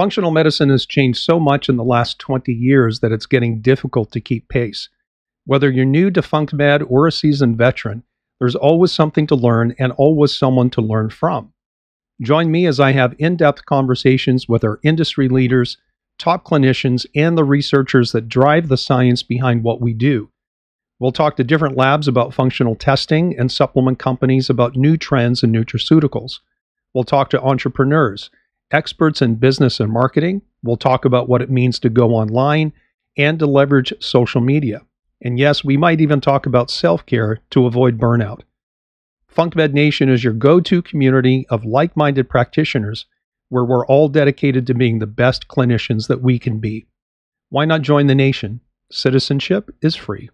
Functional medicine has changed so much in the last 20 years that it's getting difficult to keep pace. Whether you're new to FuncMed or a seasoned veteran, there's always something to learn and always someone to learn from. Join me as I have in depth conversations with our industry leaders, top clinicians, and the researchers that drive the science behind what we do. We'll talk to different labs about functional testing and supplement companies about new trends in nutraceuticals. We'll talk to entrepreneurs experts in business and marketing. We'll talk about what it means to go online and to leverage social media. And yes, we might even talk about self care to avoid burnout. FuncMed Nation is your go to community of like minded practitioners where we're all dedicated to being the best clinicians that we can be. Why not join the nation? Citizenship is free.